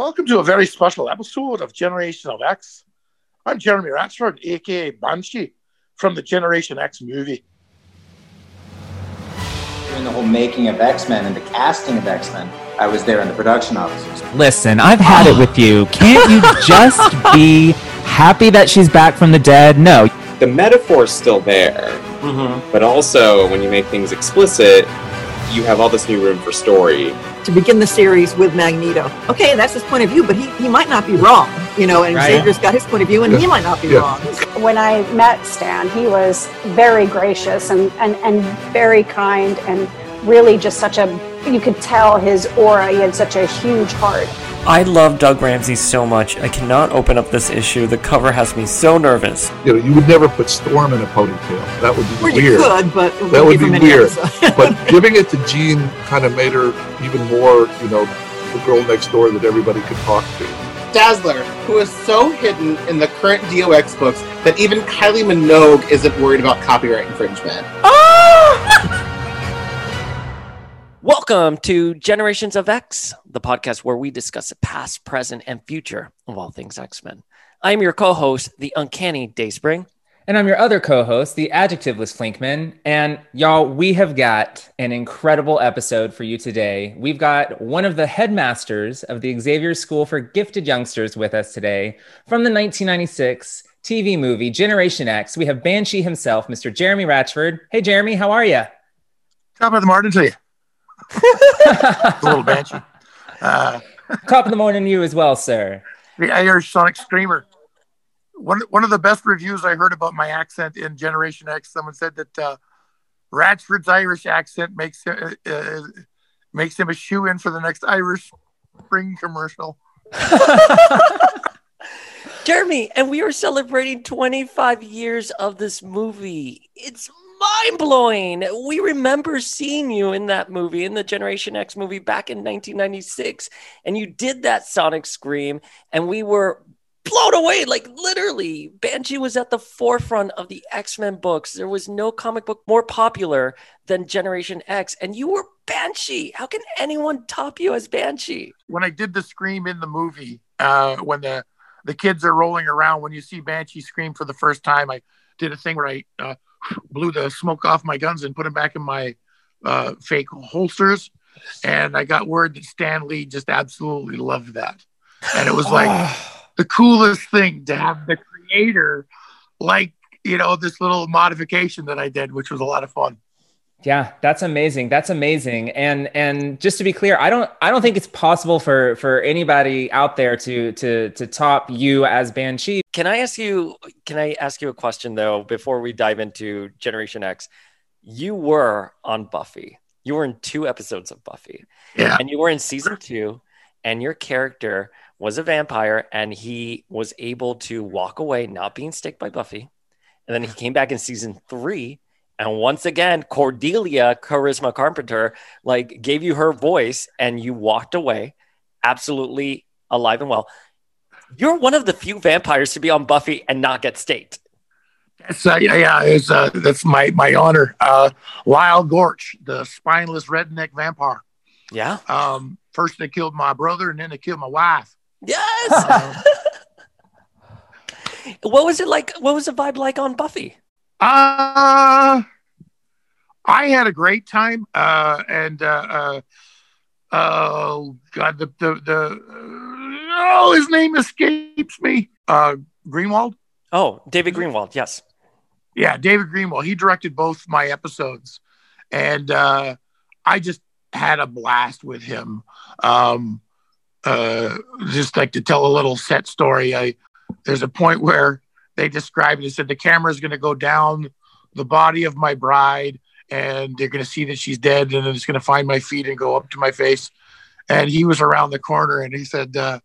Welcome to a very special episode of Generations of X. I'm Jeremy Ratchford, aka Banshee, from the Generation X movie. During the whole making of X Men and the casting of X Men, I was there in the production offices. Listen, I've had it with you. Can't you just be happy that she's back from the dead? No. The metaphor's still there, mm-hmm. but also when you make things explicit, you have all this new room for story. to begin the series with Magneto. Okay, that's his point of view, but he, he might not be wrong, you know, and Right. Xavier's got his point of view and he might not be Yeah. wrong. when I met Stan, he was very gracious and, and, and very kind and really just such a, you could tell his aura. He had such a huge heart. I love Doug Ramsey so much. I cannot open up this issue. The cover has me so nervous. You know, you would never put Storm in a ponytail. That would be Or you weird. could, but it That would be weird. but giving it to Jean kind of made her even more, you know, the girl next door that everybody could talk to. Dazzler, who is so hidden in the current DOX books that even Kylie Minogue isn't worried about copyright infringement. Ah! Welcome to Generations of X, the podcast where we discuss the past, present, and future of all things X Men. I'm your co host, the uncanny Dayspring. And I'm your other co host, the adjectiveless Flinkman. And y'all, we have got an incredible episode for you today. We've got one of the headmasters of the Xavier School for Gifted Youngsters with us today from the 1996 TV movie Generation X. We have Banshee himself, Mr. Jeremy Ratchford. Hey, Jeremy, how are you? Top of the morning to you, the little banshee. Uh, Top of the morning to you as well, sir. the Irish Sonic Screamer. One, one of the best reviews I heard about my accent in Generation X, someone said that uh, Ratchford's Irish accent makes him, uh, uh, makes him a shoe in for the next Irish Spring commercial. Jeremy, and we are celebrating 25 years of this movie. It's mind blowing. We remember seeing you in that movie, in the Generation X movie back in 1996, and you did that Sonic Scream, and we were blown away. Like literally, Banshee was at the forefront of the X Men books. There was no comic book more popular than Generation X, and you were Banshee. How can anyone top you as Banshee? when I did the scream in the movie, uh, when the the kids are rolling around, when you see Banshee scream for the first time, I did a thing where I uh, blew the smoke off my guns and put them back in my uh, fake holsters, and I got word that Stan Lee just absolutely loved that, and it was like the coolest thing to have the creator like you know this little modification that I did, which was a lot of fun. Yeah, that's amazing. That's amazing. And and just to be clear, I don't I don't think it's possible for for anybody out there to to to top you as Banshee. Can I ask you? Can I ask you a question though before we dive into Generation X? You were on Buffy. You were in two episodes of Buffy, Yeah, and you were in season two. And your character was a vampire, and he was able to walk away, not being sticked by Buffy. And then he came back in season three, and once again, Cordelia Charisma Carpenter like gave you her voice, and you walked away, absolutely alive and well. You're one of the few vampires to be on Buffy and not get staked. It's, uh, yeah, yeah, it's, uh, that's my my honor. Uh, Lyle Gorch, the spineless redneck vampire. Yeah. Um, first they killed my brother, and then they killed my wife. Yes. Uh, what was it like? What was the vibe like on Buffy? Uh, I had a great time, uh, and uh, uh, oh god, the the the oh, his name escapes me. Uh, Greenwalt. Oh, David Greenwalt. Yes. Yeah, David Greenwalt. He directed both my episodes, and uh, I just had a blast with him. Um, uh, just like to tell a little set story. I there's a point where they described it. Said the camera is going to go down the body of my bride, and they're going to see that she's dead, and then it's going to find my feet and go up to my face. And he was around the corner, and he said, uh,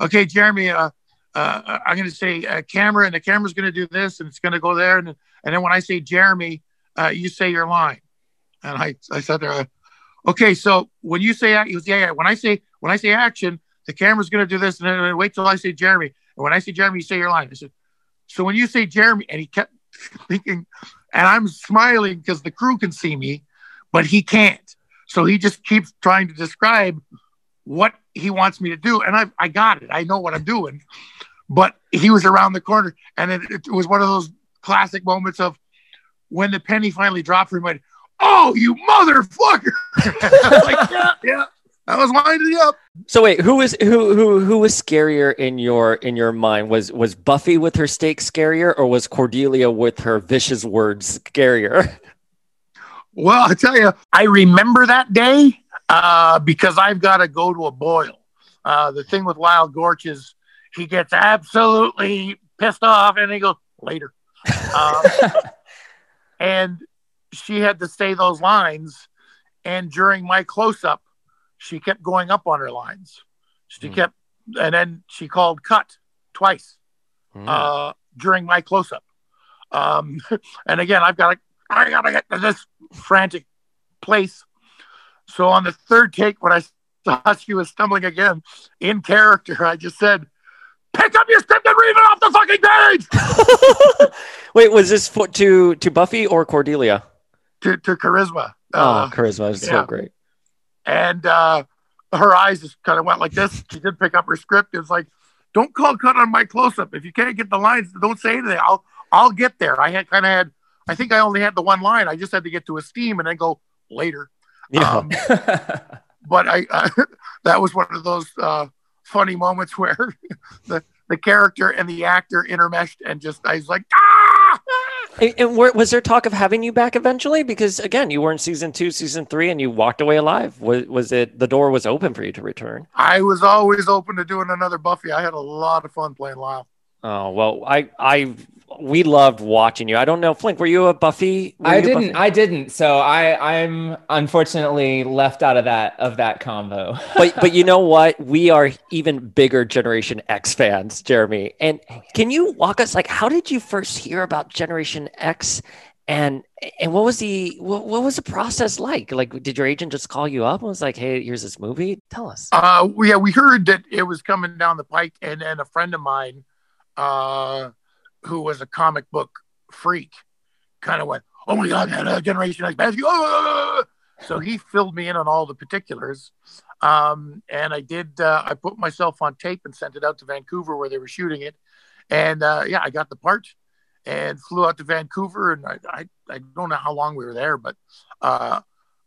"Okay, Jeremy, uh, uh, I'm going to say uh, camera, and the camera's going to do this, and it's going to go there, and and then when I say Jeremy, uh, you say your line." And I I said, uh, "Okay, so when you say he was yeah, yeah, when I say when I say action, the camera's going to do this, and then wait till I say Jeremy, and when I say Jeremy, you say your line." I said, "So when you say Jeremy," and he kept thinking, and I'm smiling because the crew can see me, but he can't. So he just keeps trying to describe what he wants me to do, and I I got it. I know what I'm doing, but he was around the corner, and it, it was one of those classic moments of when the penny finally dropped for him. Went, oh, you motherfucker! like, yeah, yeah. I was winding up. So wait, who was who who who was scarier in your in your mind? Was was Buffy with her stake scarier, or was Cordelia with her vicious words scarier? Well, I tell you, I remember that day uh, because I've got to go to a boil. Uh, the thing with Lyle Gorch is he gets absolutely pissed off and he goes later. Um, and she had to say those lines. And during my close up, she kept going up on her lines. She Hmm. kept, and then she called cut twice Hmm. uh, during my close up. Um, and again, I've got to, I got to get to this frantic place. So on the third take, when I saw she was stumbling again in character, I just said, pick up your script and read it off the fucking page wait, was this for, to to Buffy or Cordelia? to, to charisma. oh, Uh, charisma is so yeah. great. And uh, her eyes just kind of went like this. She did pick up her script. It was like, don't call cut on my close up. If you can't get the lines, don't say anything. I'll I'll get there. I had kind of had. I think I only had the one line. I just had to get to a steam and then go later. Yeah. Um, but I uh, that was one of those uh, funny moments where the the character and the actor intermeshed and just I was like ah. And, was there talk of having you back eventually? Because again, you were in season two, season three, and you walked away alive. Was, was it the door was open for you to return? I was always open to doing another Buffy. I had a lot of fun playing Lyle. Oh well, I I we loved watching you. I don't know, Flink, were you a Buffy? were I didn't. Buffy- I didn't. So I I'm unfortunately left out of that of that combo. but but you know what? We are even bigger Generation X fans, Jeremy. And can you walk us like how did you first hear about Generation X? And and what was the what, what was the process like? Like, did your agent just call you up and was like, "Hey, here's this movie"? Tell us. Uh, we- yeah, we heard that it was coming down the pike, and then a friend of mine, uh, who was a comic book freak, kind of went, "Oh my god, uh, Generation X Basket!" Oh! So he filled me in on all the particulars, um, and I did. Uh, I put myself on tape and sent it out to Vancouver where they were shooting it, and uh, yeah, I got the part and flew out to Vancouver, and I, I, I don't know how long we were there, but. Uh,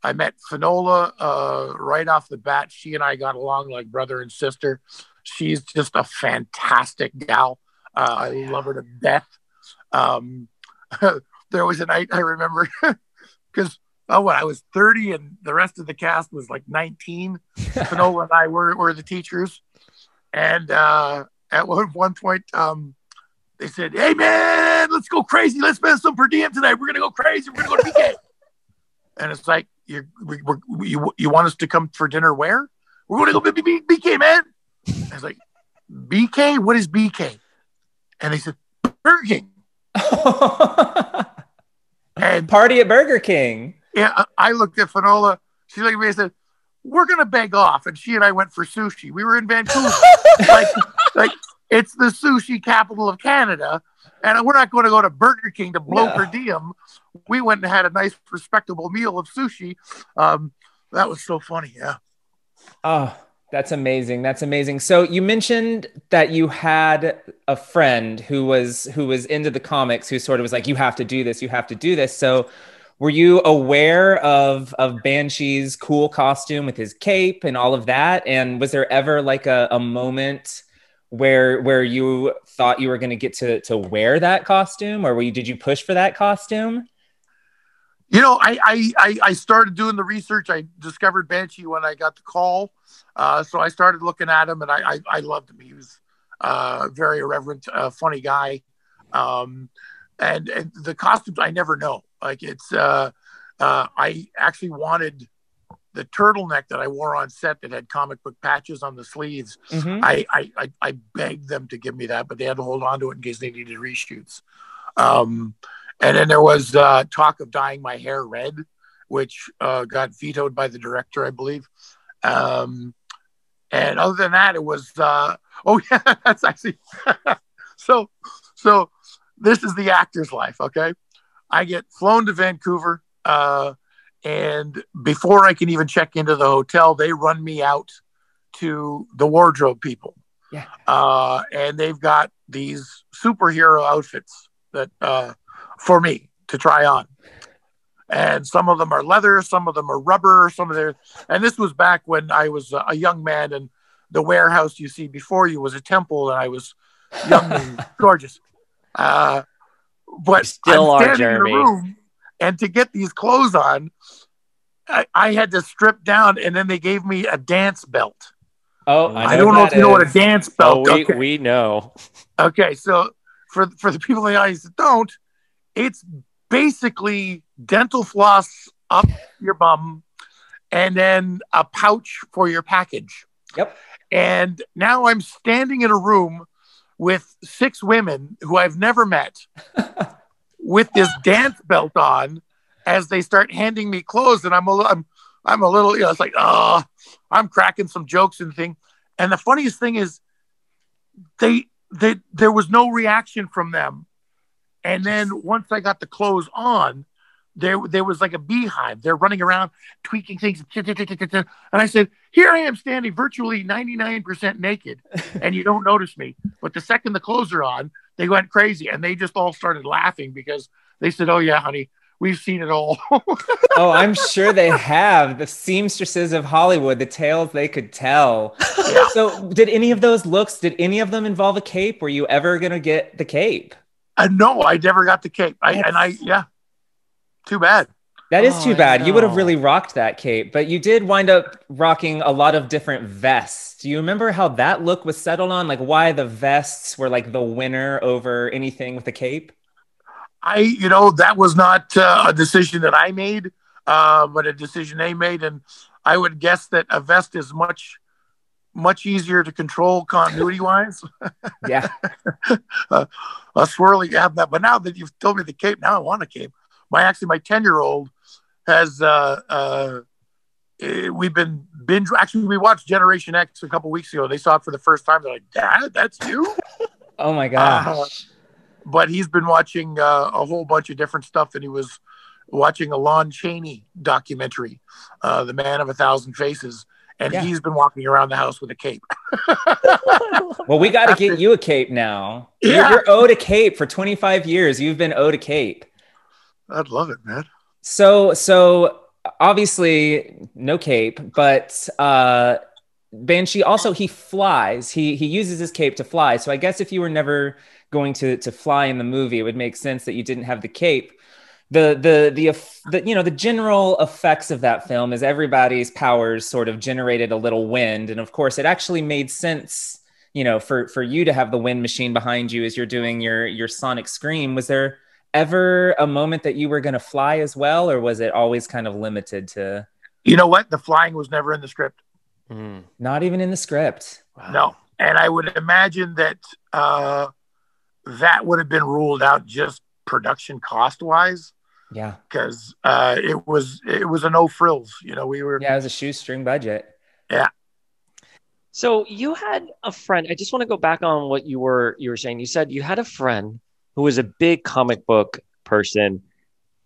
I met Finola uh, right off the bat. She and I got along like brother and sister. She's just a fantastic gal. Uh, I love her to death. Um, there was a night I remember because oh, what I was 30 and the rest of the cast was like 19. Finola and I were, were the teachers. And uh, at one, one point, um, they said, Hey man, let's go crazy. Let's spend some per diem tonight. We're going to go crazy. We're going to go to PK. and it's like, we're, you, you want us to come for dinner where? We're going to go BK, man. I was like, BK? What is BK? And they said, Burger King. And Party at Burger King. yeah, I- looked at Finola. She looked at me and said, "We're gonna beg off." And she and I went for sushi. We were in Vancouver, like, like it's the sushi capital of Canada, and we're not going to go to Burger King to blow No. per diem. We went and had a nice, respectable meal of sushi. Um, that was so funny. Yeah. Oh, that's amazing. That's amazing. So you mentioned that you had a friend who was who was into the comics who sort of was like, you have to do this, you have to do this. So were you aware of of Banshee's cool costume with his cape and all of that? And was there ever like a, a moment where where you thought you were going to get to to wear that costume, or were you, did you push for that costume? You know, I, I I started doing the research. I discovered Banshee when I got the call, uh, so I started looking at him, and I I, I loved him. He was uh, very irreverent, uh, funny guy, um, and, and the costumes I never know. Like it's uh, uh, I actually wanted the turtleneck that I wore on set that had comic book patches on the sleeves. Mhm. I, I, I, I begged them to give me that, but they had to hold on to it in case they needed reshoots. Um, and then there was uh, talk of dyeing my hair red, which uh, got vetoed by the director, I believe. Um, and other than that, it was uh, oh yeah, that's actually so. So this is the actor's life. Okay, I get flown to Vancouver, uh, and before I can even check into the hotel, they run me out to the wardrobe people. Yeah. Uh, and they've got these superhero outfits that uh, for me to try on. And some of them are leather, some of them are rubber, some of their. And this was back when I was a young man, and the warehouse you see before you was a temple, and I was young and gorgeous. Uh, but You still I'm are, standing in Jeremy. room, and to get these clothes on, I, I had to strip down, and then they gave me a dance belt. Oh, I I, don't know if you know what a dance Oh, belt. we, okay. we know. okay, so for for the people in the audience that don't, it's basically dental floss up your bum, and then a pouch for your package. Yep. And now I'm standing in a room with six women who I've never met with this dance belt on as they start handing me clothes. And I'm a, I'm, I'm a little, you know, it's like, oh, I'm cracking some jokes and thing. And the funniest thing is they, they, there was no reaction from them. And then once I got the clothes on, there, there was like a beehive. They're running around tweaking things. And I said, Here I am standing virtually 99% naked, and you don't notice me. But the second the clothes are on, they went crazy and they just all started laughing because they said, Oh, yeah, honey, we've seen it all. oh, I'm sure they have the seamstresses of Hollywood, the tales they could tell. So, did any of those looks? Did any of them involve a cape? Were you ever gonna get the cape? Uh, no, I never got the cape. I, and I, yeah, too bad. That is Oh, too bad. You would have really rocked that cape, but you did wind up rocking a lot of different vests. Do you remember how that look was settled on? Like why the vests were like the winner over anything with the cape? I, you know, that was not uh, a decision that I made, uh, but a decision they made. And I would guess that a vest is much, much easier to control continuity wise. Yeah. a swirly you have that. But now that you've told me the cape, now I want a cape. My actually, my 10 year old has, uh, uh, eh, we've been binge. Actually, we watched Generation X a couple weeks ago. They saw it for the first time. They're like, Dad, that's you. Oh my gosh. but he's been watching uh, a whole bunch of different stuff and he was watching a lon chaney documentary uh, the man of a thousand faces and Yeah. he's been walking around the house with a cape well, we got to get you a cape now. You're, you're owed a cape for 25 years. You've been owed a cape. i'd love it man So, so obviously no cape, but uh, Banshee also he flies. He he uses his cape to fly. So I guess if you were never going to to fly in the movie, it would make sense that you didn't have the cape. The the the, eff- the you know the general effects of that film is everybody's powers sort of generated a little wind, and of course it actually made sense. You know, for for you to have the wind machine behind you as you're doing your your sonic scream. Was there ever a moment that you were going to fly as well, or was it always kind of limited to you know what the flying was never in the script Mm. not even in the script? no and i would imagine that uh, that would have been ruled out just production cost wise Yeah, because uh, it was it was a no frills you know we were yeah, it was a shoestring budget. Yeah. So you had a friend. I just want to go back on what you were you were saying. You said you had a friend who was a big comic book person.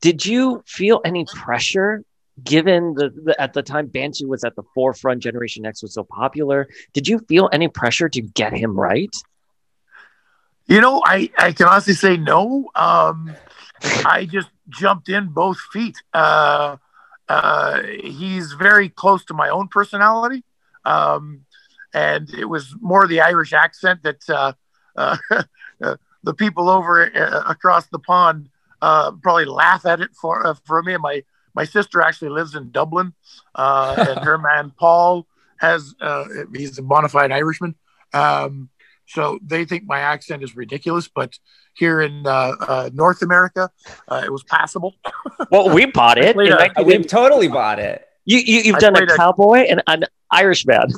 Did you feel any pressure given the, the at the time Banshee was at the forefront, Generation X was so popular? Did you feel any pressure to get him right? You know, I, I can honestly say no. Um, I just jumped in both feet. Uh, uh, he's very close to my own personality. Um, and it was more the Irish accent that uh, uh, the people over uh, across the pond uh, probably laugh at it for, uh, for me. And my, my sister actually lives in Dublin, uh, and her man Paul has, uh, he's a bona fide Irishman. Um, so they think my accent is ridiculous, but here in uh, uh, North America, uh, it was passable. Well, we bought it. Wait, fact, We've totally bought it. you, you you've I done a played a- cowboy and an Irishman.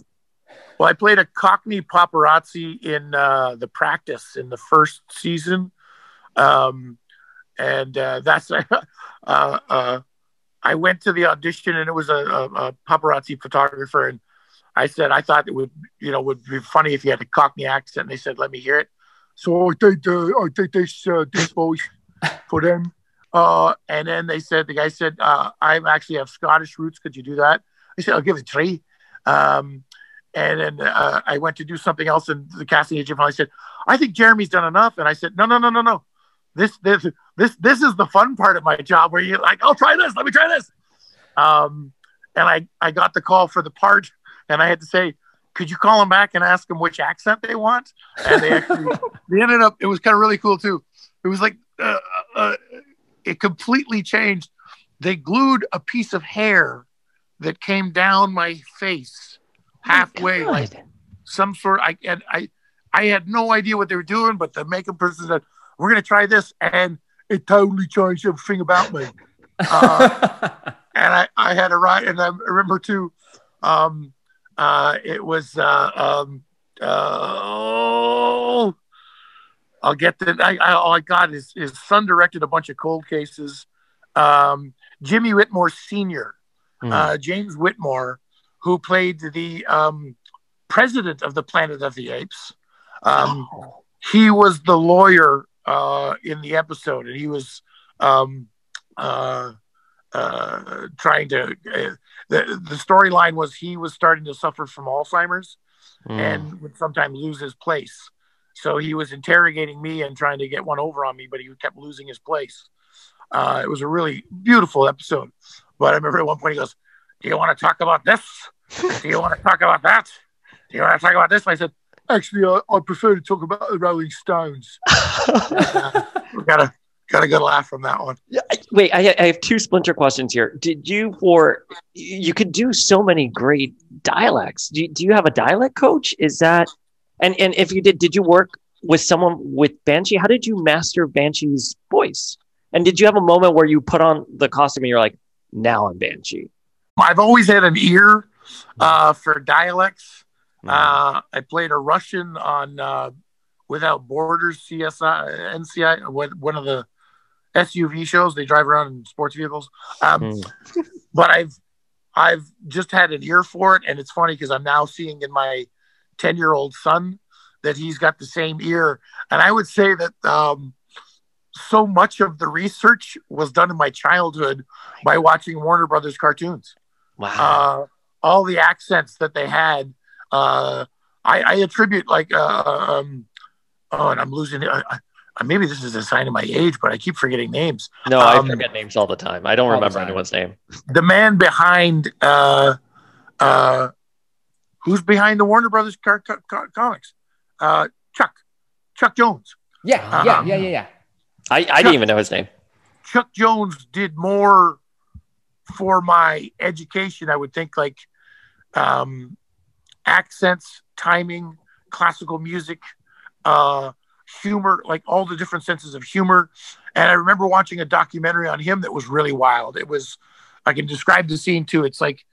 Well, I played a Cockney paparazzi in uh, the practice in the first season, um, and uh, that's uh, uh, I went to the audition and it was a, a, a paparazzi photographer, and I said I thought it would you know would be funny if you had a Cockney accent. And they said let me hear it, so I did uh, I did this uh, this voice for them, uh, and then they said the guy said uh, I actually have Scottish roots. Could you do that? I said I'll give it try. Um, and then uh, I went to do something else, and the casting agent finally said, "I think Jeremy's done enough." And I said, "No, no, no, no, no. This, this, this, this is the fun part of my job, where you're like, I'll try this. Let me try this." Um, and I, I got the call for the part, and I had to say, "Could you call them back and ask them which accent they want?" And they actually, they ended up. It was kind of really cool too. It was like uh, uh, it completely changed. They glued a piece of hair that came down my face halfway, God. like some sort. I and I I had no idea what they were doing, but the makeup person said, "We're gonna try this," and it totally changed everything about me. Uh, and I I had a ride, and I remember too. Um, uh, it was uh, um, uh, oh, I'll get the. I, I all I got is his son directed a bunch of cold cases. Um, Jimmy Whitmore Senior, Hmm. uh, James Whitmore, who played the um, president of the Planet of the Apes. Um, He was the lawyer uh, in the episode, and he was um, uh, uh, trying to. The the storyline was he was starting to suffer from Alzheimer's Hmm. and would sometimes lose his place. So he was interrogating me and trying to get one over on me, but he kept losing his place. Uh, it was a really beautiful episode. But I remember at one point he goes, Do you want to talk about this? Do you want to talk about that? Do you want to talk about this? And I said, Actually, I, I prefer to talk about the Rolling Stones. Uh, we got a got a good laugh from that one. Yeah, Wait, I, I have two splinter questions here. Did you for you could do so many great dialects? Do you, do you have a dialect coach? Is that and and if you did, did you work with someone with Banshee? How did you master Banshee's voice? And did you have a moment where you put on the costume and you're like, now I'm Banshee? I've always had an ear uh, for dialects. Uh, I played a Russian on uh, Without Borders CSI NCI one of the SUV shows. They drive around in sports vehicles. Um, Hmm. but I've I've just had an ear for it, and it's funny because I'm now seeing in my ten year old son that he's got the same ear, and I would say that um, so much of the research was done in my childhood by watching Warner Brothers cartoons Wow. uh, all the accents that they had. Uh, I, I attribute like, uh, um, oh, and I'm losing. Uh, maybe this is a sign of my age, but I keep forgetting names. no, I um, forget names all the time. I don't remember anyone's name. The man behind, uh, uh, who's behind the Warner Brothers car- car- car- comics? Uh, Chuck, Chuck Jones. yeah, yeah, yeah, yeah, yeah. I, I didn't even know his name. Chuck Jones did more for my education, I would think, like um, accents, timing, classical music, uh, humor, like all the different senses of humor. And I remember watching a documentary on him that was really wild. It was, I can describe the scene too. It's like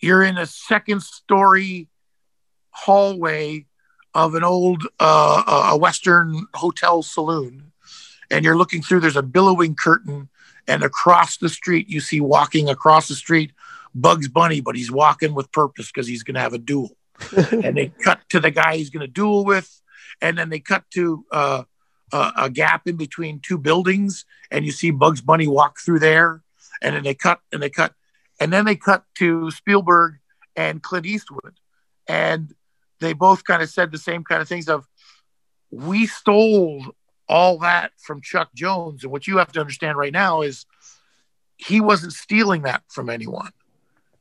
you're in a second story hallway of an old uh, a Western hotel saloon, and you're looking through. There's a billowing curtain, and across the street, you see walking across the street Bugs Bunny, but he's walking with purpose because he's going to have a duel. and they cut to the guy he's going to duel with, and then they cut to uh, a, a gap in between two buildings, and you see Bugs Bunny walk through there, and then they cut and they cut, and then they cut to Spielberg and Clint Eastwood, and they both kind of said the same kind of things of we stole all that from Chuck Jones. And what you have to understand right now is he wasn't stealing that from anyone.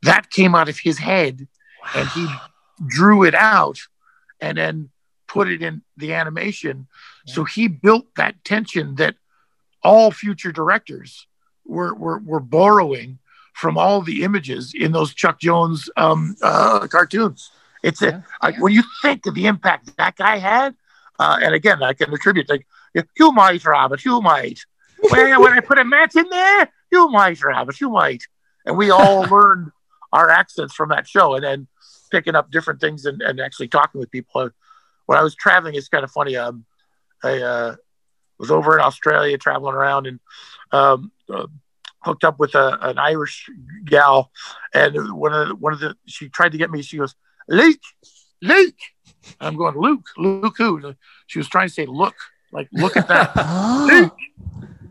That came out of his head and he drew it out and then put it in the animation. So he built that tension that all future directors were, were, were borrowing from all the images in those Chuck Jones um, uh, cartoons. It's a, Yeah. when you think of the impact that guy had, uh, and again, I can attribute like you might, Robert, you might. When, when I put a match in there, you might, Robert, you might. And we all learned our accents from that show, and then picking up different things and, and actually talking with people. When I was traveling, it's kind of funny. Um, I uh, was over in Australia traveling around and um, uh, hooked up with a, an Irish gal, and one of the, one of the she tried to get me. She goes, Luke, Luke. I'm going, Luke, Luke who? She was trying to say, look, like look at that. Luke.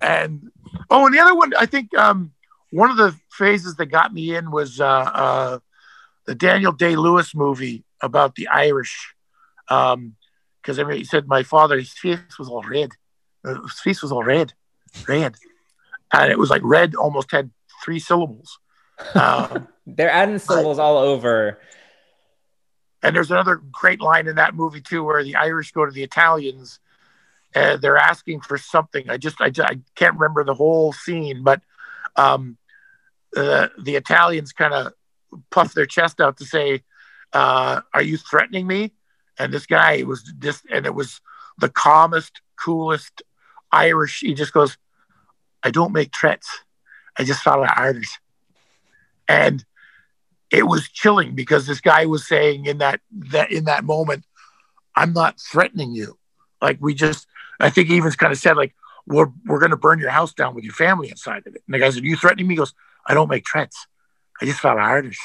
And oh, and the other one, I think um, one of the phases that got me in was uh, uh, the Daniel Day Lewis movie, about the Irish, because I mean, he said my father, his face was all red. Uh, His face was all red, red, and it was like red. Almost had three syllables. Um, They're adding syllables all over. and there's another great line in that movie too, where the Irish go to the Italians, and they're asking for something. I just, I, I can't remember the whole scene, but um, uh, the Italians kind of puff their chest out to say, uh, "Are you threatening me?" And this guy was just, and it was the calmest, coolest Irish. He just goes, "I don't make threats. I just follow orders." And it was chilling because this guy was saying in that that in that moment, "I'm not threatening you." Like we just, I think he even kind of said like, "We're we're going to burn your house down with your family inside of it." And the guy said, "You threatening me?" He goes, "I don't make threats. I just follow orders."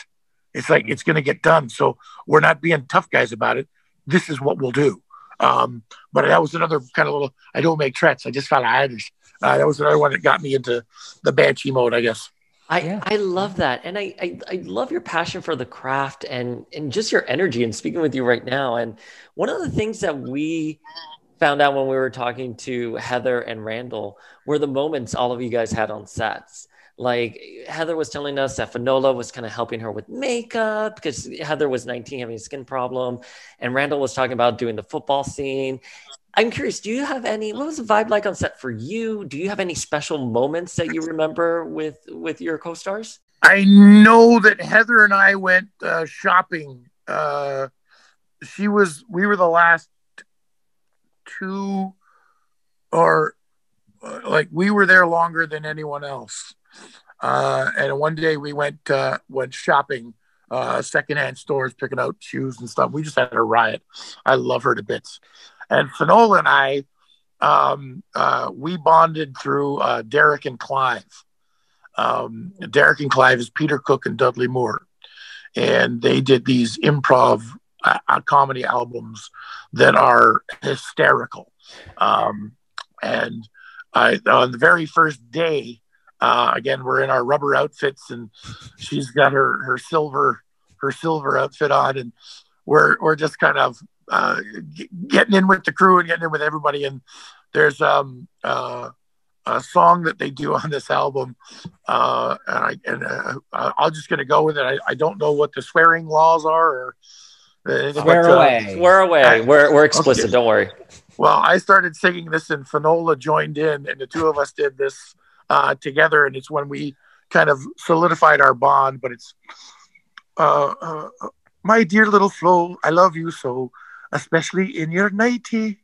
It's like mm-hmm. it's going to get done. So we're not being tough guys about it. This is what we'll do. Um, but that was another kind of little. I don't make threats. I just follow orders. Uh, that was another one that got me into the banshee mode, I guess. I, Yeah. I love that. And I, I, I love your passion for the craft and, and just your energy and speaking with you right now. And one of the things that we found out when we were talking to Heather and Randall were the moments all of you guys had on sets. Like Heather was telling us that Finola was kind of helping her with makeup because Heather was 19 having a skin problem. And Randall was talking about doing the football scene. I'm curious, do you have any what was the vibe like on set for you? Do you have any special moments that you remember with with your co-stars? I know that Heather and I went uh, shopping. Uh, she was, we were the last two, or uh, like we were there longer than anyone else. Uh, and one day we went uh, went shopping, uh, secondhand stores, picking out shoes and stuff. We just had a riot. I love her to bits. And Finola and I, um, uh, we bonded through uh, Derek and Clive um, Derek and Clive is Peter Cook and Dudley Moore, and they did these improv uh, uh, comedy albums that are hysterical. Um, and I, on the very first day, uh, again, we're in our rubber outfits, and she's got her her silver her silver outfit on, and we're we're just kind of uh, g- getting in with the crew and getting in with everybody. And there's um, uh, a song that they do on this album, uh, and, I, and uh, I'm just going to go with it. I, I don't know what the swearing laws are, or Swear but, uh, away. We're away. I- we're we're explicit. Okay. Don't worry. well, I started singing this, and Finola joined in, and the two of us did this uh, together, and it's when we kind of solidified our bond. But it's, uh, uh, my dear little Flo, I love you so, especially in your nightie.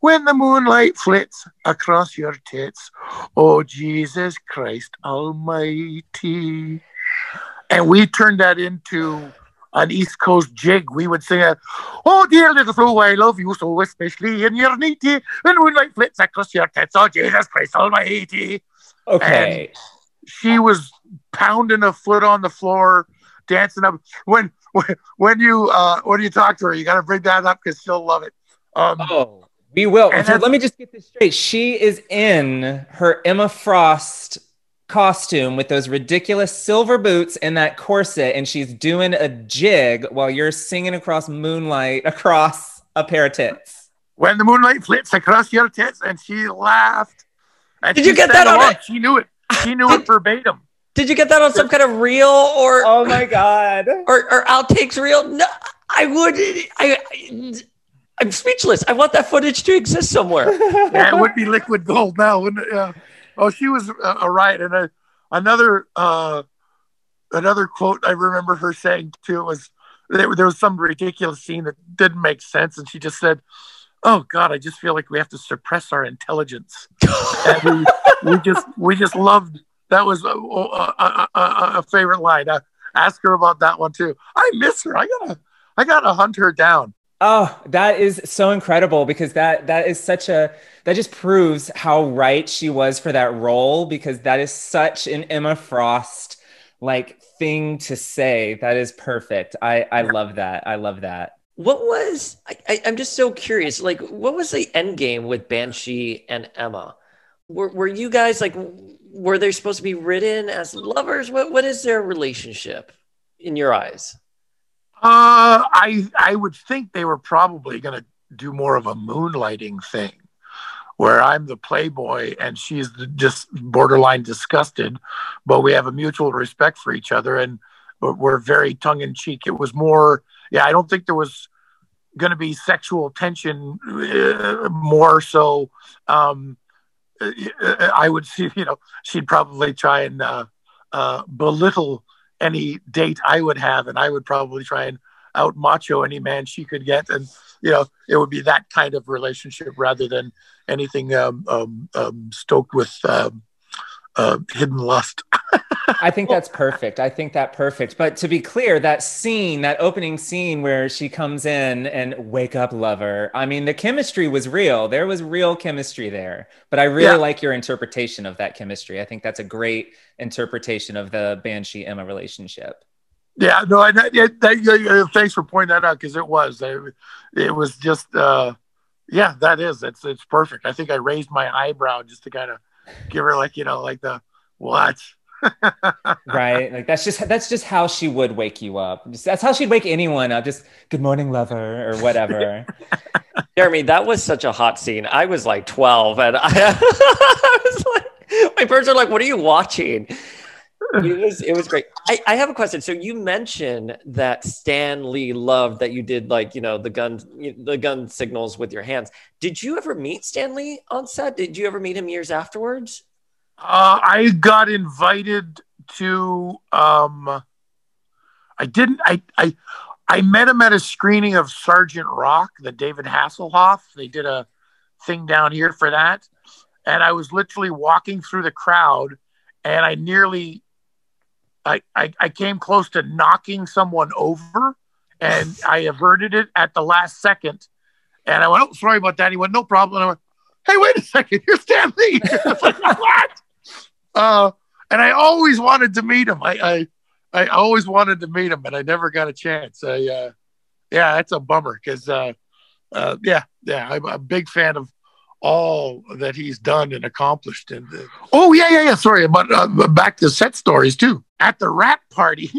When the moonlight flits across your tits, oh Jesus Christ Almighty. And we turned that into an East Coast jig. We would sing a, Oh dear little Flo, I love you so, especially in your nightie. When the moonlight flits across your tits, oh Jesus Christ Almighty. Okay. She was pounding a foot on the floor, dancing up. When when, when you uh, when you talk to her, you got to bring that up because she'll love it. Um, Oh, we will. And So let me just get this straight. She is in her Emma Frost costume with those ridiculous silver boots and that corset, and she's doing a jig while you're singing across moonlight across a pair of tits. when the moonlight flits across your tits, and she laughed. And Did she you get that on along. it? She knew it. She knew it verbatim. Did you get that on some kind of reel or Oh my god. or, or outtakes reel? No, I would. I, I I'm speechless. I want that footage to exist somewhere. Yeah, it would be liquid gold now, wouldn't it? Yeah. Oh, she was a, a riot. And uh another uh, another quote I remember her saying too was there, there was some ridiculous scene that didn't make sense, and she just said, "Oh God, I just feel like we have to suppress our intelligence." we, we just we just loved that was a, a, a, a, favorite line. Uh, ask her about that one too. I miss her. I gotta I gotta hunt her down. Oh, that is so incredible because that that is such a that just proves how right she was for that role because that is such an Emma Frost like thing to say. That is perfect. I I love that. I love that. What was I, I'm just so curious. Like, what was the end game with Banshee and Emma? Were, were you guys like, were they supposed to be written as lovers? What what is their relationship in your eyes? Uh, I I would think they were probably going to do more of a moonlighting thing, where I'm the playboy and she's just borderline disgusted, but we have a mutual respect for each other and we're, we're very tongue in cheek. It was more, yeah. I don't think there was going to be sexual tension uh, more so. Um, uh, I would see, you know, she'd probably try and uh, uh, belittle any date I would have, and I would probably try and out macho any man she could get, and you know, it would be that kind of relationship rather than anything um, um, um, stoked with um, uh, hidden lust. I think that's perfect. I think that perfect. But to be clear, that scene, that opening scene where she comes in and wake up lover, I mean, the chemistry was real. There was real chemistry there. But I really yeah. like your interpretation of that chemistry. I think that's a great interpretation of the Banshee Emma relationship. Yeah, no, I, I, that, thanks for pointing that out because it was, it was just, uh, yeah, that is, it's, it's perfect. I think I raised my eyebrow just to kind of give her like, you know, like the what? Right? Like that's just that's just how she would wake you up. That's how she'd wake anyone up. Just good morning lover or whatever. Jeremy that was such a hot scene. I was like 12 and i, I was like my parents are like what are you watching? It was it was great. I, I have a question. So you mentioned that stan lee loved that you did like you know the gun the gun signals with your hands. Did you ever meet stan lee on set? Did you ever meet him years afterwards uh, I got invited to. Um, I didn't. I I I met him at a screening of Sergeant Rock, the David Hasselhoff. They did a thing down here for that, and I was literally walking through the crowd, and I nearly, I I, I came close to knocking someone over, and I averted it at the last second. And I went, "Oh, sorry about that." He went, "No problem." And I went, "Hey, wait a second, you're Stan Lee." like, what? Uh, and I always wanted to meet him. I, I, I always wanted to meet him, but I never got a chance. I, uh, yeah, that's a bummer because, uh, uh, yeah, yeah, I'm a big fan of all that he's done and accomplished. And uh, oh, yeah, yeah, yeah. Sorry, but uh, back to set stories too. At the wrap party,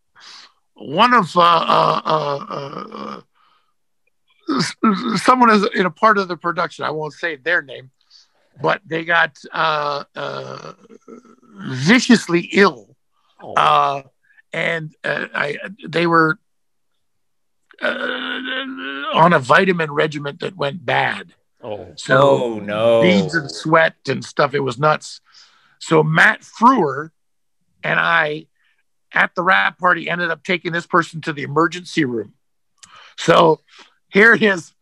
one of uh, uh, uh, uh, someone is in a part of the production. I won't say their name but they got uh, uh, viciously ill, oh. uh, and uh, I they were uh, on a vitamin regimen that went bad. Oh, so oh, no beads and sweat and stuff. It was nuts. So Matt Frewer and I at the wrap party ended up taking this person to the emergency room. So here it is,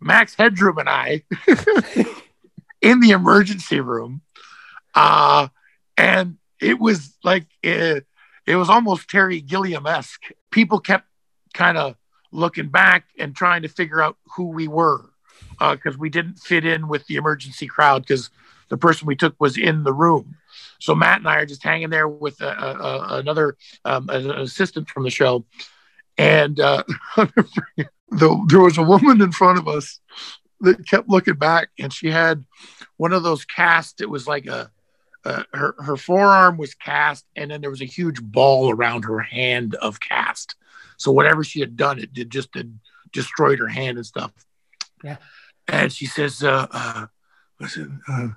Max Headroom and I in the emergency room. Uh, and it was like, it, it was almost Terry Gilliam esque. People kept kind of looking back and trying to figure out who we were because uh, we didn't fit in with the emergency crowd because the person we took was in the room. So Matt and I are just hanging there with a, a, another um, an assistant from the show, and uh, the, there was a woman in front of us that kept looking back, and she had one of those casts. It was like a, a her her forearm was cast, and then there was a huge ball around her hand of cast. So whatever she had done, it did just did, destroyed her hand and stuff. Yeah. And she says, uh, uh, listen, uh,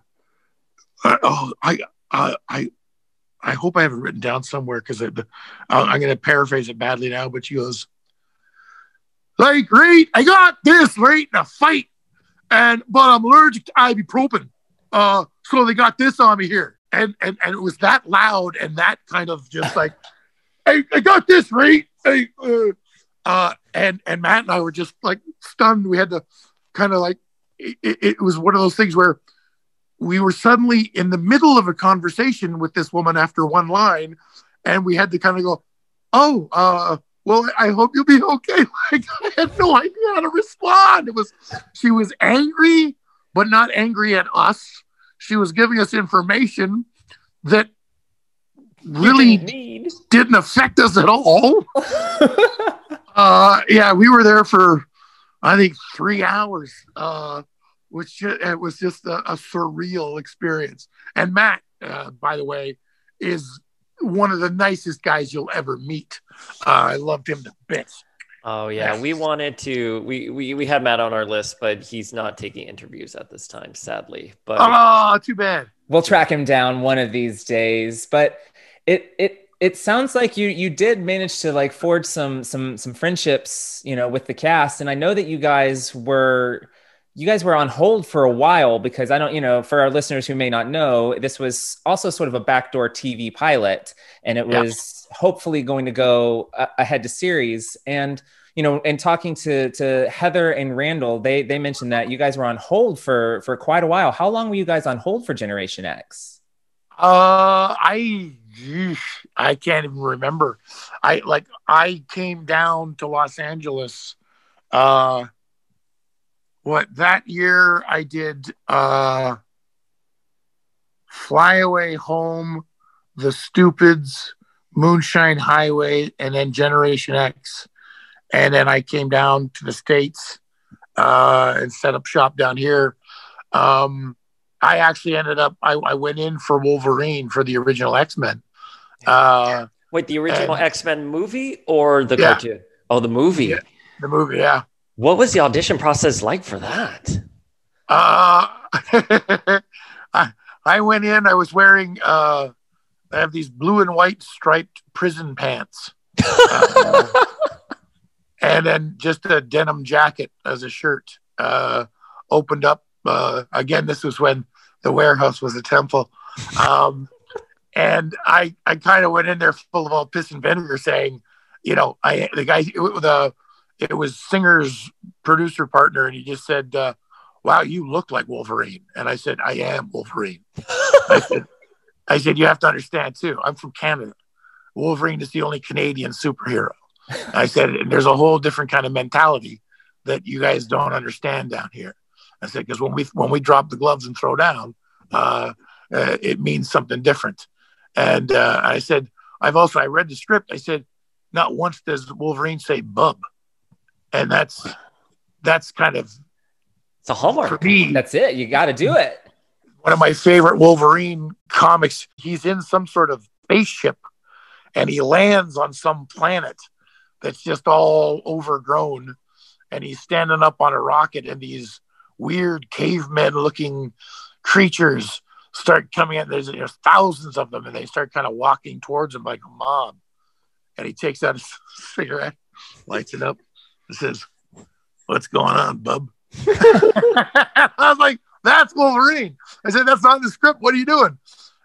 uh, oh, I, I, I, I hope I have it written down somewhere because I'm going to paraphrase it badly now. But she goes, like, right, I got this right in a fight and but I'm allergic to ibuprofen. Uh, so they got this on me here, and and and it was that loud and that kind of just like, hey, I got this right. Hey, uh, uh, and and Matt and I were just like stunned. We had to kind of like it, it was one of those things where we were suddenly in the middle of a conversation with this woman after one line, and we had to kind of go, oh, uh, well, I hope you'll be okay. Like I had no idea how to respond. It was she was angry, but not angry at us. She was giving us information that really didn't, didn't affect us at all. uh, yeah, we were there for I think three hours, uh, which it was just a, a surreal experience. And Matt, uh, by the way, is one of the nicest guys you'll ever meet. Uh, I loved him to bits. Oh yeah, we wanted to. We, we we had Matt on our list, but he's not taking interviews at this time, sadly. But Oh, too bad. We'll track him down one of these days. But it it it sounds like you you did manage to like forge some some some friendships, you know, with the cast. And I know that you guys were you guys were on hold for a while because I don't, you know, for our listeners who may not know, this was also sort of a backdoor TV pilot, and it Yeah. was hopefully going to go ahead to series. And you know, and talking to to Heather and Randall, they they mentioned that you guys were on hold for for quite a while. How long were you guys on hold for Generation X? Uh, I I can't even remember. I like I came down to Los Angeles. Uh, what that year I did uh, Fly Away Home, The Stupids, Moonshine Highway, and then Generation X, and then I came down to the states uh, and set up shop down here. Um, I actually ended up I, I went in for Wolverine for the original X Men. Uh, wait, the original X Men movie or the Yeah. cartoon? Oh, the movie. Yeah. the movie, yeah. What was the audition process like for that? Uh, I, I went in. I was wearing. Uh, I have these blue and white striped prison pants, Uh, and then just a denim jacket as a shirt. Uh, opened up uh, again. This was when the warehouse was a temple, um, and I I kind of went in there full of all piss and vinegar, saying, you know, I the guy the it was Singer's producer partner, and he just said. Uh, wow, you look like Wolverine. And I said, I am Wolverine. I said, I said, you have to understand too. I'm from Canada. Wolverine is the only Canadian superhero. I said, and there's a whole different kind of mentality that you guys don't understand down here. I said, because when we when we drop the gloves and throw down, uh, uh, it means something different. And uh, I said, I've also I read the script. I said, not once does Wolverine say "bub," and that's that's kind of It's a hallmark. for me That's it. You got to do it. one of my favorite Wolverine comics. He's in some sort of spaceship and he lands on some planet that's just all overgrown. And he's standing up on a rocket, and these weird cavemen looking creatures start coming in. There's, there's thousands of them, and they start kind of walking towards him like a mob. And he takes out a cigarette, lights it up, and says, What's going on, bub? I was like, that's Wolverine. I said, that's not in the script. What are you doing?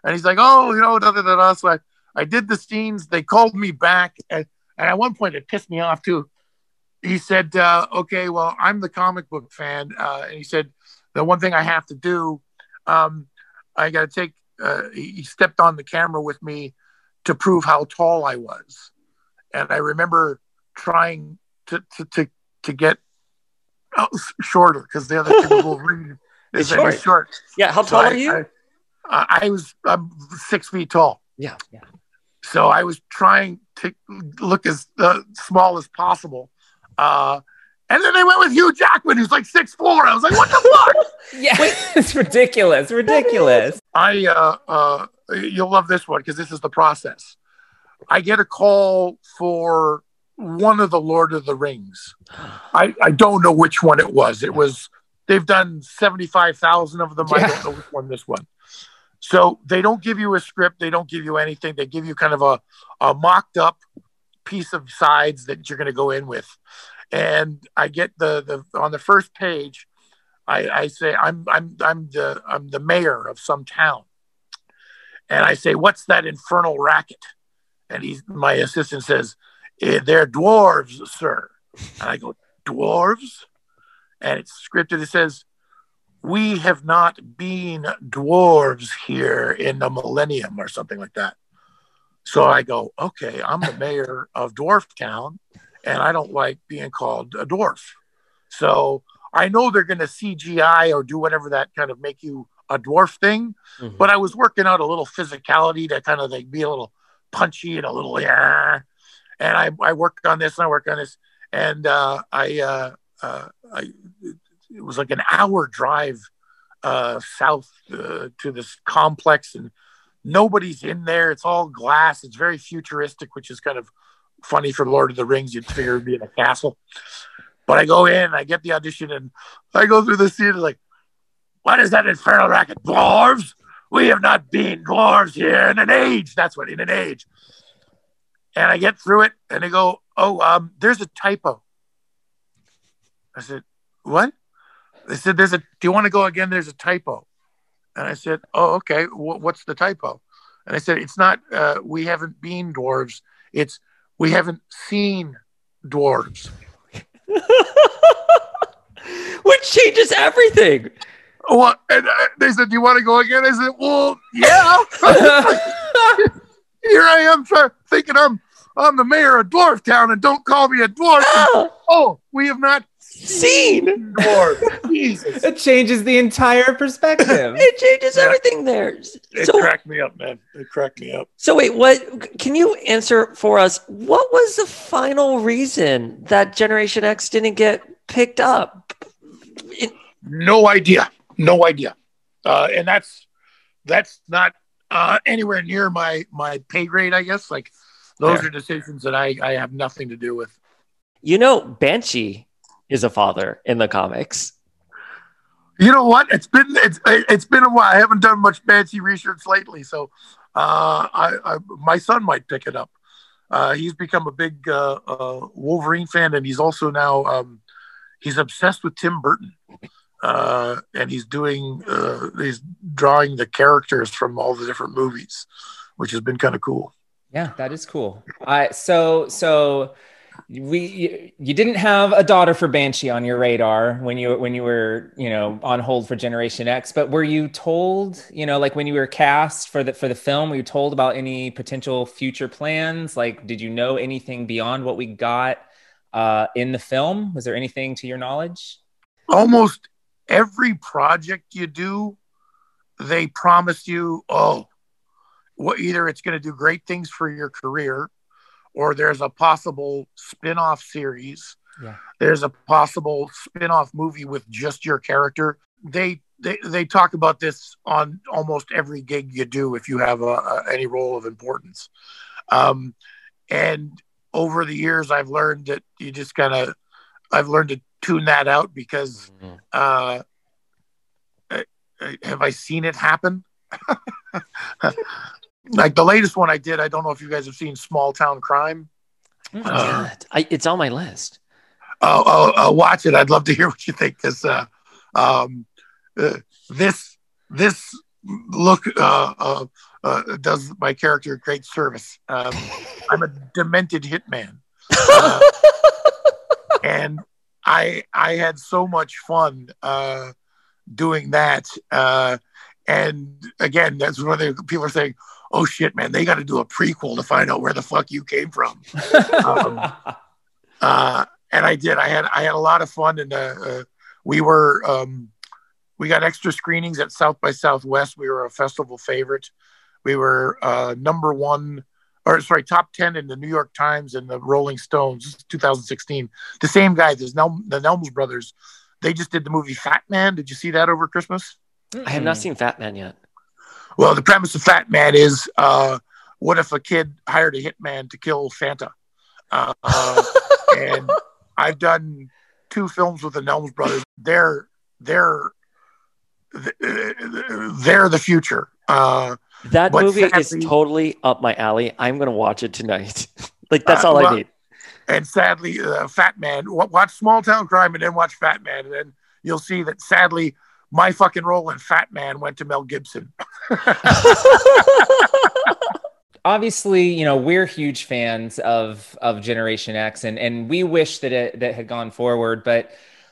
And he's like, oh, you know, da da da da. So I, I did the scenes. They called me back. And, and at one point, it pissed me off too. He said, uh, okay, well, I'm the comic book fan. Uh, and he said, the one thing I have to do, um, I got to take, uh, he he stepped on the camera with me to prove how tall I was. And I remember trying to, to, to, to get shorter because the other thing with Wolverine is that he's Short. short. Yeah, how So tall I- are you? I, I was I'm six feet tall, yeah, yeah. so I was trying to look as uh, small as possible. Uh, and then they went with Hugh Jackman, who's like six four. I was like, what the fuck? Yeah, it's ridiculous. Ridiculous. I uh, uh, you'll love this one because this is the process. I get a call for one of the Lord of the Rings. I, I don't know which one it was. It was they've done seventy five thousand of them. I don't know which one this one. So they don't give you a script. They don't give you anything. They give you kind of a, a mocked up piece of sides that you're going to go in with. And I get the, the on the first page, I, I say I'm I'm I'm the I'm the mayor of some town, and I say, "What's that infernal racket?" And he's my assistant says, "Eh, "They're dwarves, sir." And I go, "Dwarves?" And it's scripted. It says, "We have not been dwarves here in the millennium or something like that." So I go, "Okay, I'm the mayor of Dwarf Town, and I don't like being called a dwarf." So I know they're going to CGI or do whatever that kind of make you a dwarf thing, Mhm. but I was working out a little physicality to kind of like be a little punchy and a little yeah. And I, I worked on this and I worked on this, and uh, I, uh, uh, I it was like an hour drive uh, south uh, to this complex and nobody's in there. It's all glass. It's very futuristic, which is kind of funny for Lord of the Rings. You'd figure it'd be in a castle. But I go in, I get the audition, and I go through the scene like, what is that infernal racket? Dwarves? We have not been dwarves here in an age. That's what, in an age. And I get through it, and they go, oh, um, there's a typo. I said, what? They said, there's a, do you want to go again? There's a typo. And I said, oh, okay. Wh- what's the typo? And I said, it's not, uh, we haven't been dwarves. It's, we haven't seen dwarves. Which changes everything. Well, and uh, they said, do you want to go again? I said, well, yeah. Here I am try- thinking I'm, I'm the mayor of Dwarf Town and don't call me a dwarf. Oh, we have not seen dwarves. Jesus. It changes the entire perspective. It changes everything there. It So, cracked me up, man. It cracked me up. so wait, what? Can you answer for us? What was the final reason that Generation X didn't get picked up? It- No idea. No idea. Uh, and that's that's not uh, anywhere near my my pay grade. I guess like those Fair. are decisions that I I have nothing to do with. you know, Banshee is a father in the comics. You know what? It's been it's it's been a while. I haven't done much Banshee research lately, so uh, I, I my son might pick it up. Uh, he's become a big uh, uh, Wolverine fan, and he's also now um, he's obsessed with Tim Burton, uh, and he's doing uh, he's drawing the characters from all the different movies, which has been kind of cool. Yeah, that is cool. So so we you, you didn't have a daughter for Banshee on your radar when you when you were you know on hold for Generation X, but were you told you know like when you were cast for the for the film, were you told about any potential future plans? Like, did you know anything beyond what we got uh, in the film? Was there anything to your knowledge? almost every project you do, they promise you, oh, well, either it's going to do great things for your career, or there's a possible spin-off series. Yeah. There's a possible spin-off movie with just your character. They they, they talk about this on almost every gig you do if you have a, a, any role of importance. Um, and over the years, I've learned that you just kind of, I've learned to tune that out because uh, uh, have I seen it happen? like the latest one I did, I don't know if you guys have seen Small Town Crime. Oh, Uh, God. I, it's on my list. Oh, oh, oh, watch it. I'd love to hear what you think because uh, um, uh, this this look uh, uh, uh, does my character a great service. Um, I'm a demented hitman, and I I had so much fun uh, doing that. Uh, and again, that's one of the people are saying, "Oh shit, man, they got to do a prequel to find out where the fuck you came from." Um, uh, and I did. I had I had a lot of fun, and uh, uh, we were um, we got extra screenings at South by Southwest. We were a festival favorite. We were uh, number one, or sorry, top ten in the New York Times and the Rolling Stones, 2016. The same guys, there's Nel- the Nelms brothers. They just did the movie Fat Man. Did you see that over Christmas? I have not seen Fat Man yet. Well, the premise of Fat Man is uh, what if a kid hired a hitman to kill Santa? Uh, uh, and I've done two films with the Nelms brothers. They're they're they're the future. Uh, That movie is totally up my alley. I'm going to watch it tonight. like, that's Uh, all well- I need. and sadly, uh, Fat Man. Watch Small Town Crime and then watch Fat Man, and then you'll see that sadly, my fucking role in Fat Man went to Mel Gibson. obviously you know we're huge fans of of generation x and and we wish that it that had gone forward but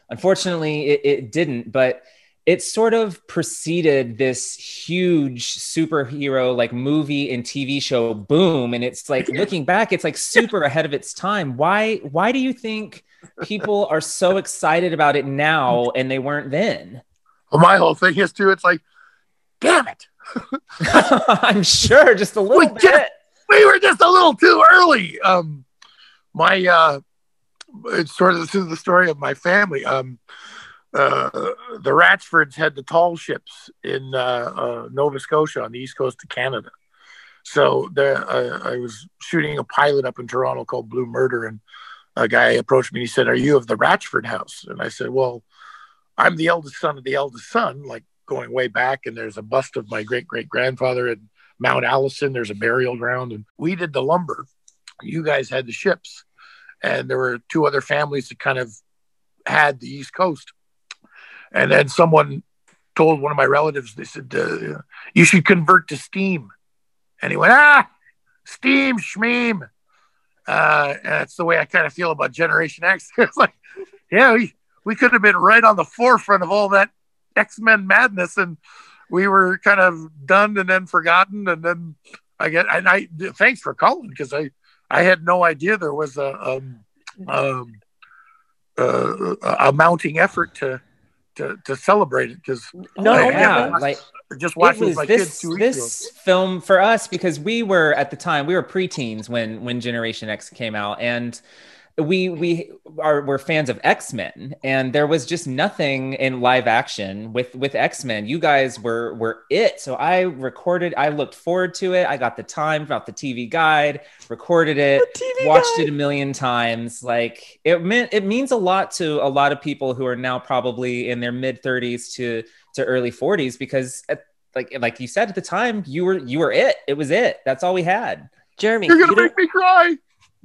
unfortunately it, it didn't. But it sort of preceded this huge superhero like movie and tv show boom and it's like looking back it's like super ahead of its time. Why why do you think people are so excited about it now and they weren't then Well, my whole thing is too. It's like, damn it, i'm sure just a little We bit just- we were just a little too early. Um, my uh, it's sort of this is the story of my family. Um, uh, the Ratchfords had the tall ships in uh, uh, Nova Scotia on the east coast of Canada, So the, uh, I was shooting a pilot up in Toronto called Blue Murder, and a guy approached me and he said, "Are you of the Ratchford House?" And I said, "Well, I'm the eldest son of the eldest son, like going way back. And there's a bust of my great great grandfather at Mount Allison. There's a burial ground, and we did the lumber. You guys had the ships, and there were two other families that kind of had the East Coast. And then someone told one of my relatives, they said, uh, "You should convert to steam." And he went, "Ah, steam, schmeam." Uh, and that's the way I kind of feel about Generation X. it's like, yeah, we could have been right on the forefront of all that X Men madness, and we were kind of done and then forgotten. And then I get, and I thanks for calling because I I had no idea there was a um, um, uh, a mounting effort to to, to celebrate it because no, yeah, like just watched it was my this kids two weeks this film for us because we were at the time we were preteens when when Generation X came out and we we are we're fans of x-men and there was just nothing in live action with with x-men. You guys were were it. So i recorded i looked forward to it. I got the time about the tv guide recorded it watched guide. it a million times. Like it meant it means a lot to a lot of people who are now probably in their mid 30s to to early 40s because at, like like you said at the time you were you were it. It was it. That's all we had. Jeremy, You're gonna don't- make me cry.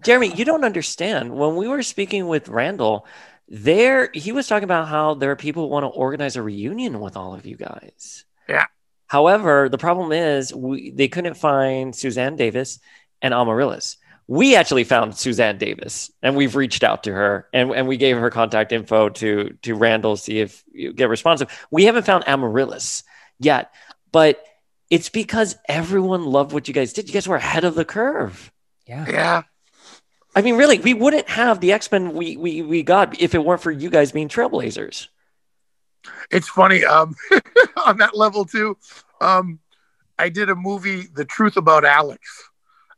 Jeremy, you don't understand. When we were speaking with Randall, there he was talking about how there are people who want to organize a reunion with all of you guys. Yeah. However, the problem is we, they couldn't find Suzanne Davis and Amaryllis. We actually found Suzanne Davis and we've reached out to her and, and we gave her contact info to to Randall, see if you get responsive. We haven't found Amaryllis yet, but it's because everyone loved what you guys did. You guys were ahead of the curve. yeah Yeah, I mean, really, we wouldn't have the X Men we, we we got if it weren't for you guys being trailblazers. it's funny um on that level too um i did a movie the truth about alex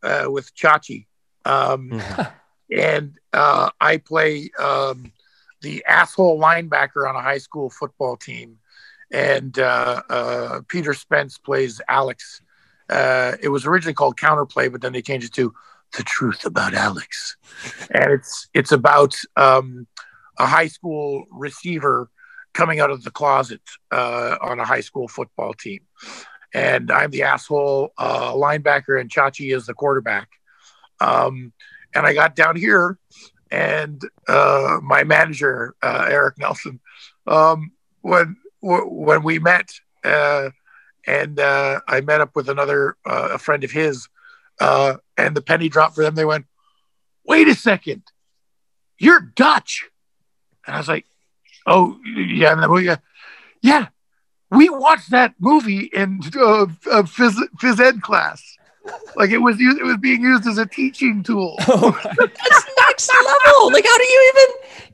uh with chachi. Um and uh i play um the asshole linebacker on a high school football team. And uh uh peter spence plays alex. Uh it was originally called counterplay but then they changed it to the truth about alex and it's it's about um a high school receiver coming out of the closet uh, on a high school football team. And I'm the asshole uh, linebacker, and Chachi is the quarterback. Um, and I got down here, and uh, my manager, uh, Eric Nelson, um, when when we met, uh, and uh, I met up with another a friend of his, uh, and the penny dropped for them. They went, "Wait a second, you're Dutch," and I was like, "Oh yeah, and then uh, yeah, we watched that movie in uh, uh, phys, phys ed class. Like it was it was being used as a teaching tool. That's next level. Like, how do you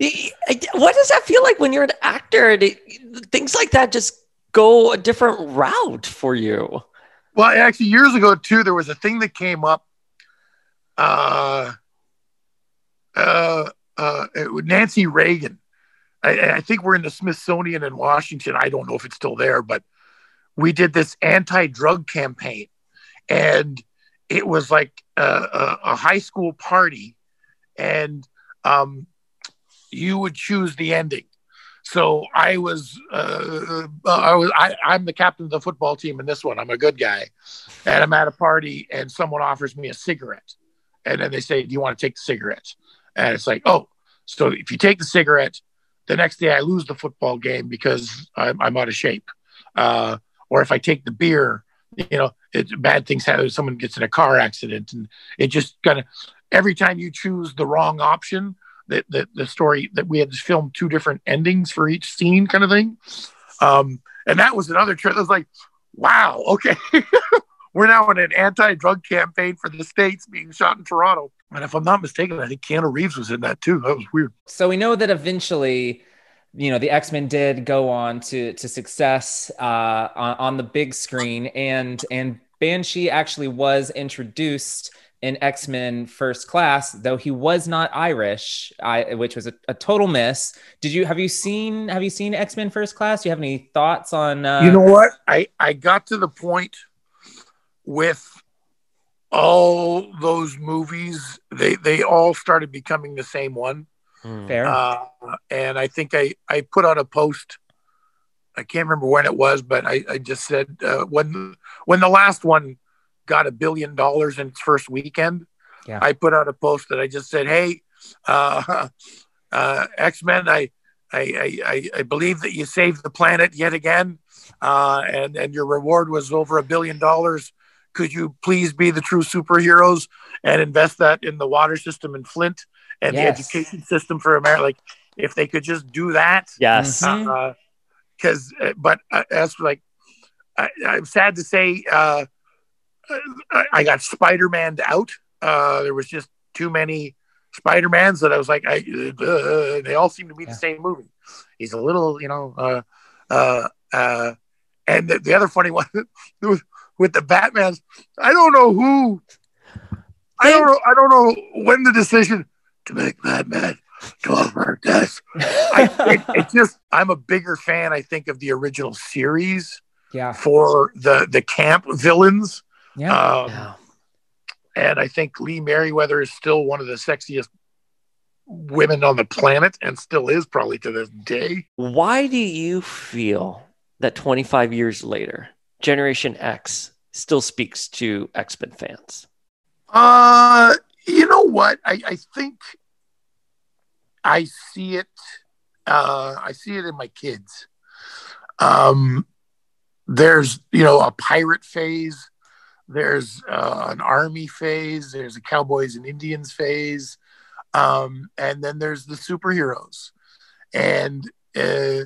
even? What does that feel like when you're an actor? and things like that just go a different route for you. Well, actually, years ago too, there was a thing that came up. Uh, uh, uh, Nancy Reagan. I, I think we're in the Smithsonian in Washington. I don't know if it's still there, but we did this anti-drug campaign, and it was like a, a, a high school party, and um, you would choose the ending. So I was, uh, I was, I, I'm the captain of the football team in this one. I'm a good guy, and I'm at a party, and someone offers me a cigarette, and then they say, "Do you want to take the cigarette?" And it's like, "Oh, so if you take the cigarette, the next day I lose the football game because I'm, I'm out of shape, uh, or if I take the beer, you know, it, bad things happen. Someone gets in a car accident, and it just kind of every time you choose the wrong option." The, the, story that we had to film two different endings for each scene kind of thing um, and that was another trip. I was like, wow, okay. We're now in an anti-drug campaign for the states being shot in Toronto. And if I'm not mistaken, I think Keanu Reeves was in that too. That was weird. So we know that eventually, you know, the X Men did go on to to success uh, on, on the big screen, and and Banshee actually was introduced in X Men First Class, though he was not Irish, I, which was a, a total miss. Did you have you seen have you seen X Men First Class? Do you have any thoughts on? Uh, you know what? I I got to the point with all those movies they they all started becoming the same one. Fair. Uh, and I think I, I put out a post. I can't remember when it was, but I, I just said uh, when when the last one got a billion dollars in its first weekend, Yeah. I put out a post that I just said, "Hey, uh, uh, X Men, I, I, I, I- I believe that you saved the planet yet again, uh, and and your reward was over a billion dollars. Could you please be the true superheroes and invest that in the water system in Flint and Yes. the education system for America? Like, if they could just do that, Yes. Because uh, but uh, as like I, i'm sad to say uh I, I got spider-man out uh there was just too many spider-mans that i was like i uh, they all seem to be Yeah. the same movie he's a little you know uh uh uh and the, the other funny one with, with the batmans i don't know who i don't know i don't know when the decision to make batman like this I, it, it just I'm a bigger fan, I think, of the original series yeah. for the the camp villains. Yeah. Um, Yeah. and I think Lee Meriwether is still one of the sexiest women on the planet and still is probably to this day. Why do you feel that 25 years later, Generation X still speaks to X Men fans? Uh you know what? I, I think I see it uh I see it in my kids. Um there's you know a pirate phase, there's uh, an army phase, there's a cowboys and Indians phase, um, and then there's the superheroes. And uh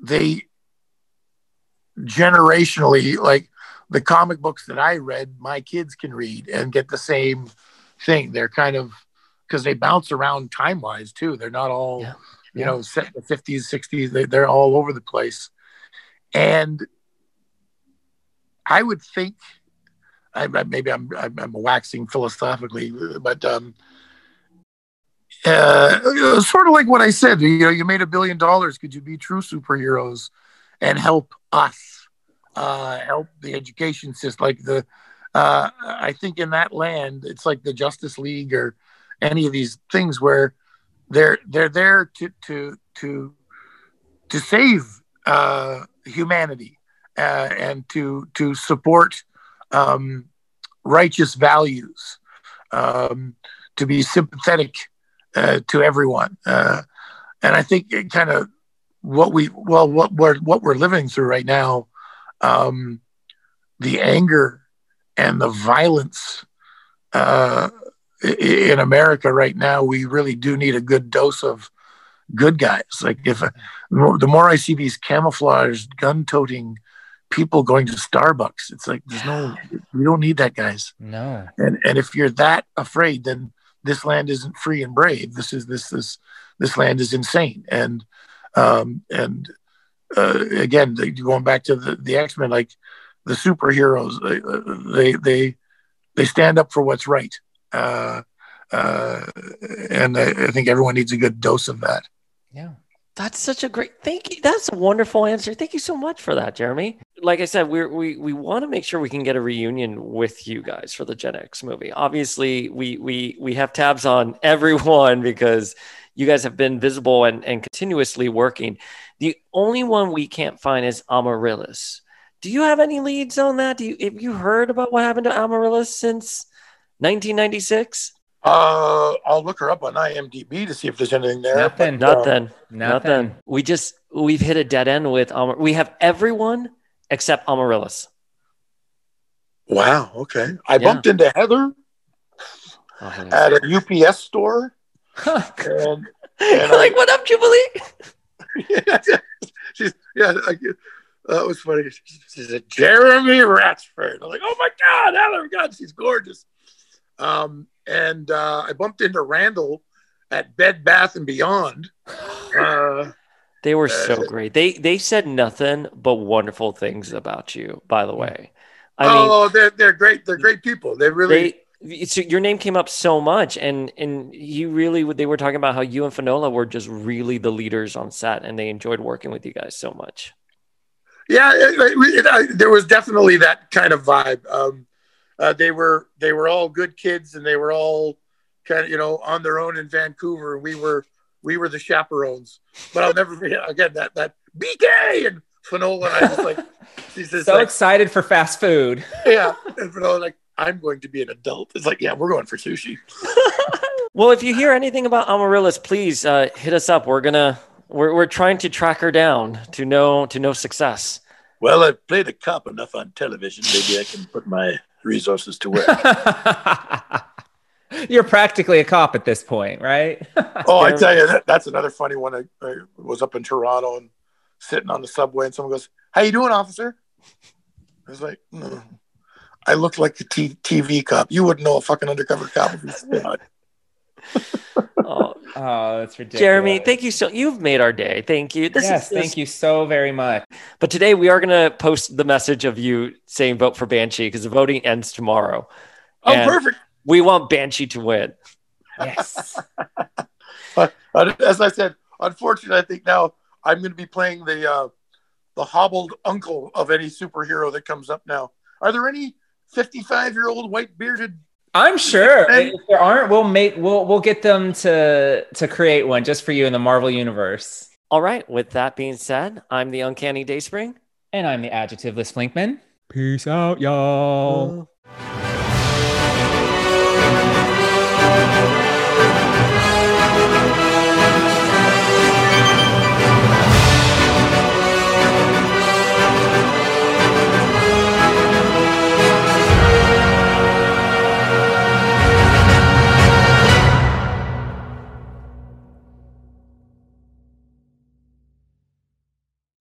they generationally like the comic books that I read, my kids can read and get the same thing. They're kind of because they bounce around time wise too. They're not all, Yeah. you know, set in the 50s, 60s. They, they're all over the place. And I would think, I, I- maybe I'm, I'm, waxing philosophically, but um, uh, sort of like what I said, you know, you made a billion dollars. Could you be true superheroes and help us, uh, help the education system? Like the, uh, I think in that land, it's like the Justice League or any of these things where they're they're there to to to to save uh, humanity uh, and to to support um, righteous values, um, to be sympathetic uh, to everyone, uh, and I think it kind of what we well what we're what we're living through right now, um, the anger and the violence uh, in America right now, we really do need a good dose of good guys. Like if the more- I see these camouflaged, gun-toting people going to Starbucks, it's like there's no, we don't need that, guys. No. And and if you're that afraid, then this land isn't free and brave. This is this this this land is insane. And um and uh, again, going back to the the X Men, like the superheroes, they, they they they stand up for what's right. Uh, uh, and I, I think everyone needs a good dose of that. Yeah. That's such a great thank you. That's a wonderful answer. Thank you so much for that, Jeremy. Like I said, we're, we we want to make sure we can get a reunion with you guys for the Gen X movie. Obviously, we we we have tabs on everyone because you guys have been visible and, and continuously working. The only one we can't find is Amaryllis. Do you have any leads on that? Do you have you heard about what happened to Amaryllis since 1996? Uh, I'll look her up on IMDb to see if there's anything there. Nothing. but, um, Nothing. Nothing. Nothing. We just we've hit a dead end with Amar. We have everyone except Amaryllis. wow. Okay. I Yeah. bumped into Heather Oh, at a UPS store, and and like, what up, Jubilee? she's yeah. Like, that was funny. She, she said Jeremy Ratchford. I'm like, oh my god, Heather, God, she's gorgeous. Um, and uh, I bumped into Randall at Bed Bath and Beyond. Uh, They were so great. They they said nothing but wonderful things about you. By the way, I mean, oh, they're they're great. They're great people. They really. they it's, your name came up so much, and and you really they were talking about how you and Finola were just really the leaders on set, and they enjoyed working with you guys so much. yeah, it, it, I, there was definitely that kind of vibe. Um, uh, they were they were all good kids and they were all kind of you know on their own in Vancouver. We were we were the chaperones. But I'll never forget again that that BK and Finola and I was like she's just So like excited for fast food. yeah, and Finola like I'm going to be an adult. It's like yeah, we're going for sushi. Well, if you hear anything about Amaryllis, please uh, hit us up. We're gonna we're, we're trying to track her down to no to no success. Well, I've played a cop enough on television. Maybe I can put my resources to work. You're practically a cop at this point, right? Oh, I tell you, that, that's another funny one. I, I was up in Toronto and sitting on the subway, and someone goes, "How you doing, officer?" I was like, "Mm, "I look like a T- TV cop. You wouldn't know a fucking undercover cop if you saw it." Oh, oh, that's ridiculous. Jeremy, thank you so. You've made our day. Thank you. This yes, is this- thank you so very much. But today we are gonna post the message of you saying vote for Banshee because the voting ends tomorrow. Oh, And perfect. We want Banshee to win. Yes. Uh, as I said, unfortunately, I think now I'm going to be playing the uh, the hobbled uncle of any superhero that comes up now. Are there any 55 year old white bearded? I'm sure. And- if there aren't, we'll make we'll we'll get them to to create one just for you in the Marvel universe. All right. With that being said, I'm the Uncanny Dayspring. And I'm the adjectiveless Flinkman. Peace out, y'all. Uh,